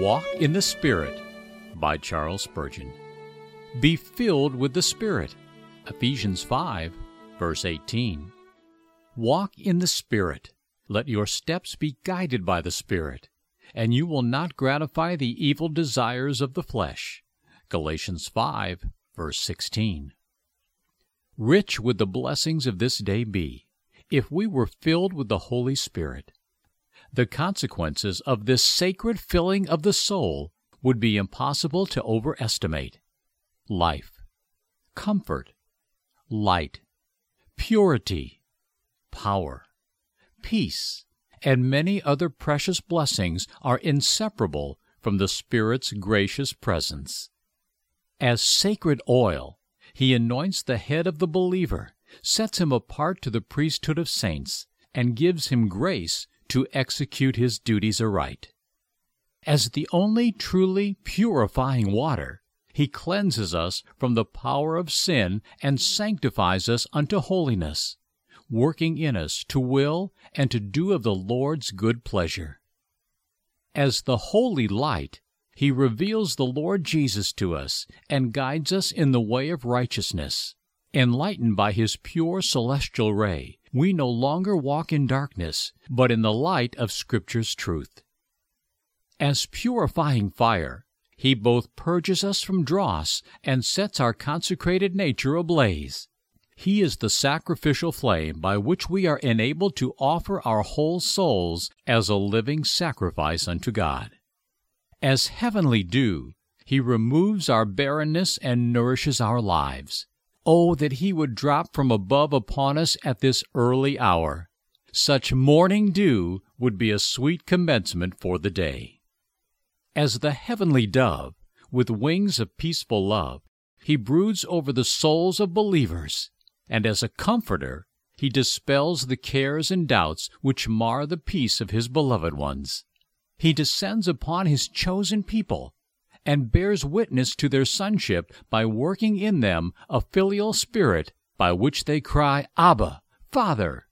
Walk in the Spirit by Charles Spurgeon. Be filled with the Spirit. Ephesians 5, verse 18. Walk in the Spirit. Let your steps be guided by the Spirit, and you will not gratify the evil desires of the flesh. Galatians 5, verse 16. Rich would the blessings of this day be if we were filled with the Holy Spirit. The consequences of this sacred filling of the soul would be impossible to overestimate. Life, comfort, light, purity, power, peace, and many other precious blessings are inseparable from the Spirit's gracious presence. As sacred oil, He anoints the head of the believer, sets him apart to the priesthood of saints, and gives him grace to execute his duties aright. As the only truly purifying water, he cleanses us from the power of sin and sanctifies us unto holiness, working in us to will and to do of the Lord's good pleasure. As the holy light, he reveals the Lord Jesus to us and guides us in the way of righteousness. Enlightened by his pure celestial ray, we no longer walk in darkness, but in the light of Scripture's truth. As purifying fire, he both purges us from dross and sets our consecrated nature ablaze. He is the sacrificial flame by which we are enabled to offer our whole souls as a living sacrifice unto God. As heavenly dew, he removes our barrenness and nourishes our lives. Oh, that he would drop from above upon us at this early hour. Such morning dew would be a sweet commencement for the day. As the heavenly dove, with wings of peaceful love, he broods over the souls of believers, and as a comforter, he dispels the cares and doubts which mar the peace of his beloved ones. He descends upon his chosen people and bears witness to their sonship by working in them a filial spirit by which they cry, Abba, Father.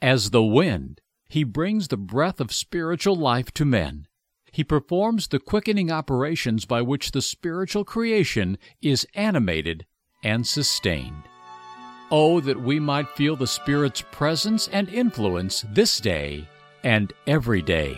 As the wind, he brings the breath of spiritual life to men. He performs the quickening operations by which the spiritual creation is animated and sustained. Oh, that we might feel the Spirit's presence and influence this day and every day.